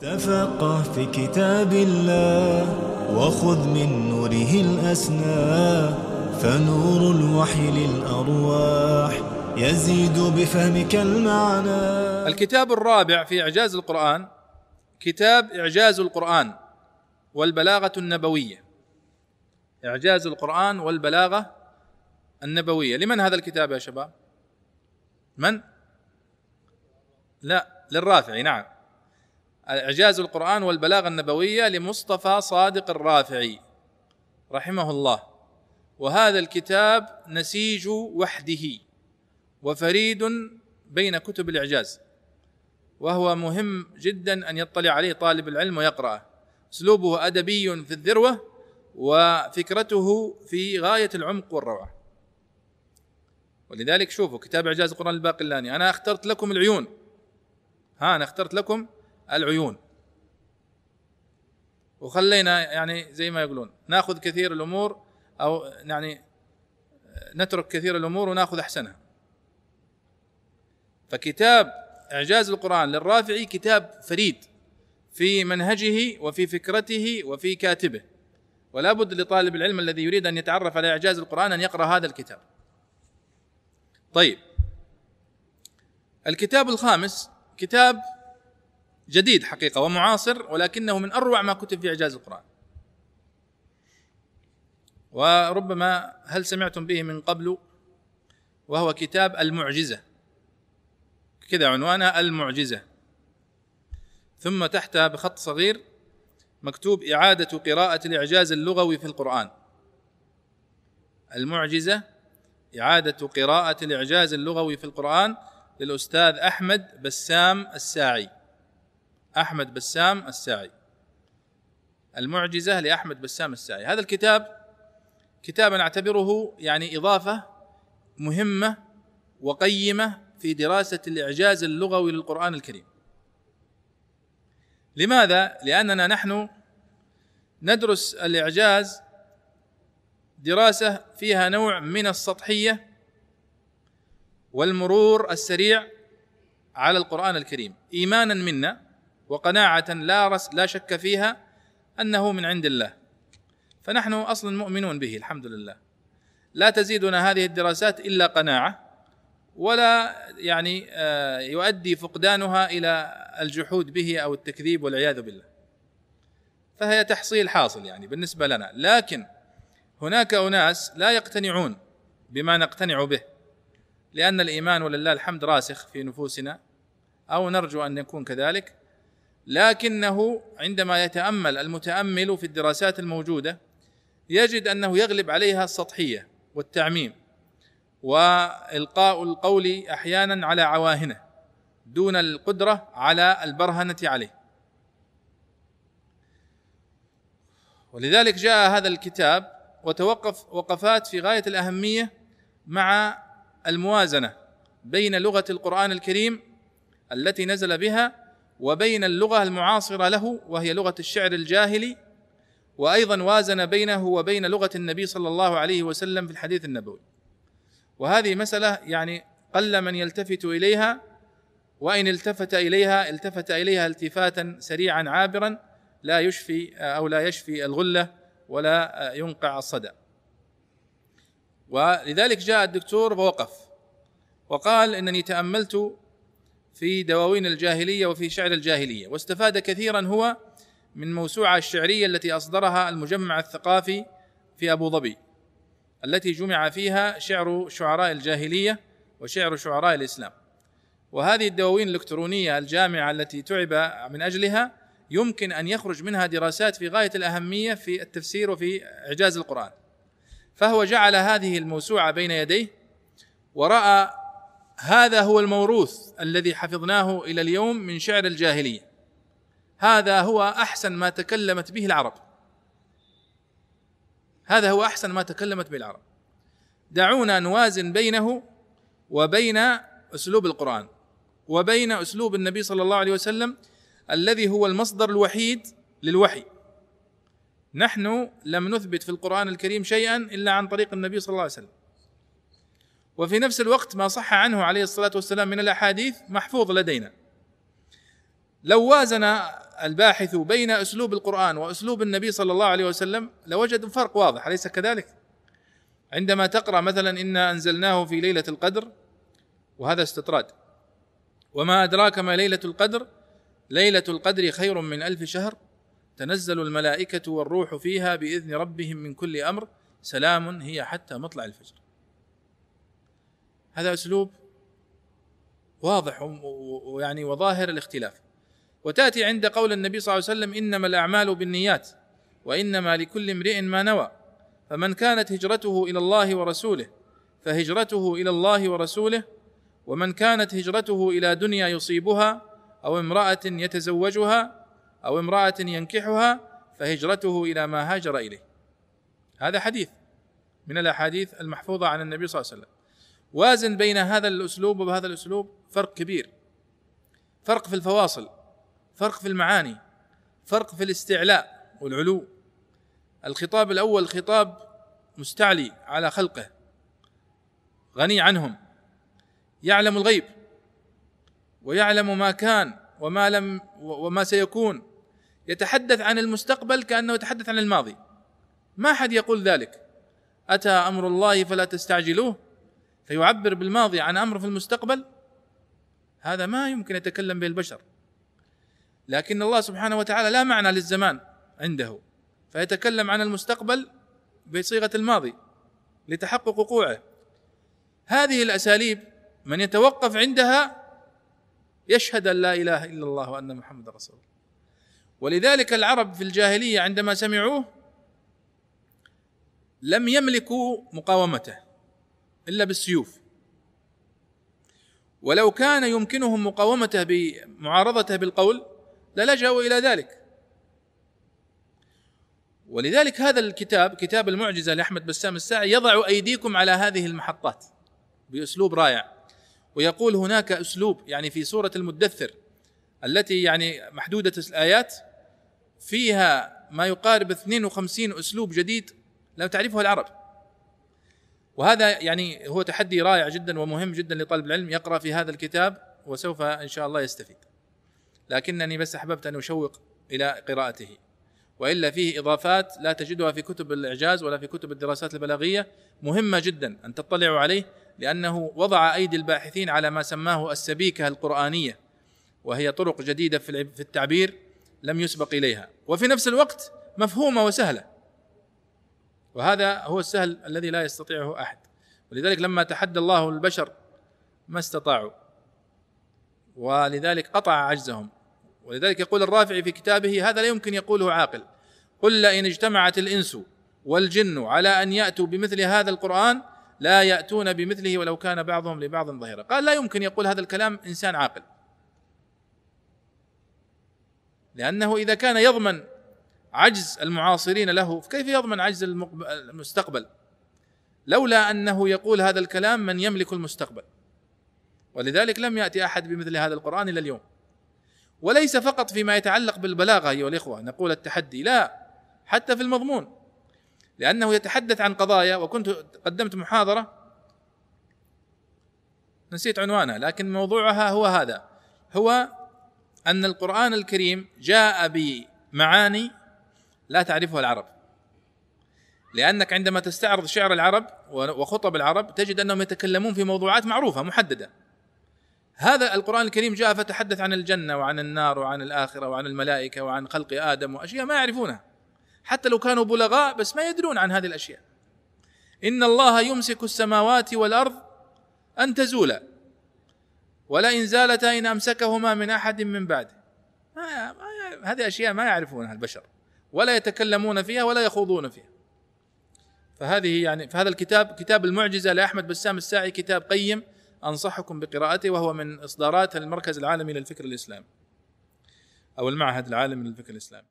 تفقه في كتاب الله وخذ من نوره الأسنى فنور الوحي للأرواح يزيد بفهمك المعنى. الكتاب الرابع في إعجاز القرآن كتاب إعجاز القرآن والبلاغة النبوية. إعجاز القرآن والبلاغة النبوية. لمن هذا الكتاب يا شباب؟ من؟ لا للرافعي نعم. إعجاز القرآن والبلاغة النبوية لمصطفى صادق الرافعي رحمه الله. وهذا الكتاب نسيج وحده وفريد بين كتب الإعجاز وهو مهم جدا أن يطلع عليه طالب العلم ويقرأه. أسلوبه أدبي في الذروة وفكرته في غاية العمق والروعة. ولذلك شوفوا كتاب إعجاز القرآن الباقلاني أنا اخترت لكم العيون. ها أنا اخترت لكم العيون. وخلينا يعني زي ما يقولون ناخذ كثير الأمور أو يعني نترك كثير الأمور وناخذ أحسنها. فكتاب إعجاز القرآن للرافعي كتاب فريد في منهجه وفي فكرته وفي كاتبه. ولا بد لطالب العلم الذي يريد أن يتعرف على إعجاز القرآن أن يقرأ هذا الكتاب. طيب. الكتاب الخامس كتاب جديد حقيقة ومعاصر ولكنه من أروع ما كتب في إعجاز القرآن. وربما هل سمعتم به من قبل؟ وهو كتاب المعجزة. كذا عنوانه المعجزة. ثم تحتها بخط صغير مكتوب إعادة قراءة الإعجاز اللغوي في القرآن. المعجزة إعادة قراءة الإعجاز اللغوي في القرآن للأستاذ أحمد بسام الساعي. أحمد بسام الساعي. المعجزة لأحمد بسام الساعي. هذا الكتاب كتاب نعتبره يعني إضافة مهمة وقيمة في دراسة الإعجاز اللغوي للقرآن الكريم. لماذا؟ لأننا نحن ندرس الإعجاز دراسة فيها نوع من السطحية والمرور السريع على القرآن الكريم. إيمانا منا وقناعة لا رس لا شك فيها أنه من عند الله. فنحن أصلا مؤمنون به الحمد لله. لا تزيدنا هذه الدراسات إلا قناعة ولا يعني آه، يؤدي فقدانها إلى الجحود به أو التكذيب والعياذ بالله. فهي تحصيل حاصل يعني بالنسبة لنا. لكن هناك أناس لا يقتنعون بما نقتنع به لأن الإيمان ولله الحمد راسخ في نفوسنا أو نرجو أن يكون كذلك. لكنه عندما يتأمل المتأمل في الدراسات الموجودة يجد أنه يغلب عليها السطحية والتعميم وإلقاء القول أحيانا على عواهنه دون القدرة على البرهنة عليه. ولذلك جاء هذا الكتاب وتوقف وقفات في غاية الأهمية مع الموازنة بين لغة القرآن الكريم التي نزل بها وبين اللغة المعاصرة له وهي لغة الشعر الجاهلي وأيضا وازن بينه وبين لغة النبي صلى الله عليه وسلم في الحديث النبوي. وهذه مسألة يعني قل من يلتفت إليها وإن التفت إليها التفت إليها التفاتا سريعا عابرا لا يشفي أو لا يشفي الغلة ولا ينقع الصدى ولذلك جاء الدكتور ووقف وقال إنني تأملت في دواوين الجاهلية وفي شعر الجاهلية. واستفاد كثيرا هو من موسوعة الشعرية التي أصدرها المجمع الثقافي في أبو ظبي التي جمع فيها شعر شعراء الجاهلية وشعر شعراء الإسلام. وهذه الدواوين الإلكترونية الجامعة التي تعب من أجلها يمكن أن يخرج منها دراسات في غاية الأهمية في التفسير وفي إعجاز القرآن. فهو جعل هذه الموسوعة بين يديه ورأى هذا هو الموروث الذي حفظناه إلى اليوم من شعر الجاهلية. هذا هو أحسن ما تكلمت به العرب. هذا هو أحسن ما تكلمت به العرب. دعونا نوازن بينه وبين أسلوب القرآن وبين أسلوب النبي صلى الله عليه وسلم الذي هو المصدر الوحيد للوحي. نحن لم نثبت في القرآن الكريم شيئا إلا عن طريق النبي صلى الله عليه وسلم. وفي نفس الوقت ما صح عنه عليه الصلاة والسلام من الأحاديث محفوظ لدينا. لو وازن الباحث بين أسلوب القرآن وأسلوب النبي صلى الله عليه وسلم لوجد فرق واضح أليس كذلك؟ عندما تقرأ مثلا إنا أنزلناه في ليلة القدر وهذا استطراد. وما أدراك ما ليلة القدر؟ ليلة القدر خير من ألف شهر تنزل الملائكة والروح فيها بإذن ربهم من كل أمر سلام هي حتى مطلع الفجر. هذا أسلوب واضح ويعني وظاهر الاختلاف. وتأتي عند قول النبي صلى الله عليه وسلم إنما الأعمال بالنيات وإنما لكل امرئ ما نوى. فمن كانت هجرته إلى الله ورسوله فهجرته إلى الله ورسوله ومن كانت هجرته إلى دنيا يصيبها أو امرأة يتزوجها أو امرأة ينكحها فهجرته إلى ما هاجر إليه. هذا حديث من الأحاديث المحفوظة عن النبي صلى الله عليه وسلم. وازن بين هذا الأسلوب وهذا الأسلوب فرق كبير. فرق في الفواصل فرق في المعاني فرق في الاستعلاء والعلو. الخطاب الأول خطاب مستعلي على خلقه غني عنهم يعلم الغيب ويعلم ما كان وما لم وما سيكون. يتحدث عن المستقبل كأنه يتحدث عن الماضي. ما حد يقول ذلك. أتى أمر الله فلا تستعجلوه فيعبر بالماضي عن أمر في المستقبل؟ هذا ما يمكن يتكلم به البشر. لكن الله سبحانه وتعالى لا معنى للزمان عنده فيتكلم عن المستقبل بصيغة الماضي لتحقق وقوعه. هذه الأساليب من يتوقف عندها يشهد أن لا إله إلا الله وأن محمد رسول الله. ولذلك العرب في الجاهلية عندما سمعوه لم يملكوا مقاومته. إلا بالسيوف. ولو كان يمكنهم مقاومته بمعارضته بالقول للجأوا إلى ذلك. ولذلك هذا الكتاب كتاب المعجزة لأحمد بسام الساعي يضع أيديكم على هذه المحطات بأسلوب رائع. ويقول هناك أسلوب يعني في سورة المدثر التي يعني محدودة الآيات فيها ما يقارب 52 أسلوب جديد لا تعرفه العرب. وهذا يعني هو تحدي رائع جدا ومهم جدا لطالب العلم يقرأ في هذا الكتاب وسوف إن شاء الله يستفيد. لكنني بس أحببت أن أشوق إلى قراءته. وإلا فيه إضافات لا تجدها في كتب الإعجاز ولا في كتب الدراسات البلاغية. مهمة جدا أن تطلعوا عليه لأنه وضع أيدي الباحثين على ما سماه السبيكة القرآنية وهي طرق جديدة في التعبير لم يسبق إليها. وفي نفس الوقت مفهومة وسهلة. وهذا هو السهل الذي لا يستطيعه أحد. ولذلك لما تحدى الله البشر ما استطاعوا. ولذلك قطع عجزهم. ولذلك يقول الرافعي في كتابه هذا لا يمكن يقوله عاقل. قل لئن اجتمعت الإنس والجن على أن يأتوا بمثل هذا القرآن لا يأتون بمثله ولو كان بعضهم لبعض ظهيرا. قال لا يمكن يقول هذا الكلام إنسان عاقل. لأنه إذا كان يضمن عجز المعاصرين له فكيف يضمن عجز المستقبل؟ لولا أنه يقول هذا الكلام من يملك المستقبل. ولذلك لم يأتي أحد بمثل هذا القرآن إلى اليوم. وليس فقط فيما يتعلق بالبلاغة أيها الإخوة نقول التحدي لا حتى في المضمون. لأنه يتحدث عن قضايا وكنت قدمت محاضرة نسيت عنوانها لكن موضوعها هو هذا. هو أن القرآن الكريم جاء بمعاني لا تعرفها العرب. لأنك عندما تستعرض شعر العرب وخطب العرب تجد أنهم يتكلمون في موضوعات معروفة محددة. هذا القرآن الكريم جاء فتحدث عن الجنة وعن النار وعن الآخرة وعن الملائكة وعن خلق آدم وأشياء ما يعرفونها. حتى لو كانوا بلغاء بس ما يدرون عن هذه الأشياء. إن الله يمسك السماوات والأرض أن تزولا. ولئن زالتا إن أمسكهما من أحد من بعده هذه أشياء ما يعرفونها البشر. ولا يتكلمون فيها ولا يخوضون فيها. فهذه يعني فهذا الكتاب كتاب المعجزة لأحمد بسام الساعي كتاب قيم أنصحكم بقراءته وهو من اصدارات المركز العالمي للفكر الإسلامي أو المعهد العالمي للفكر الإسلامي.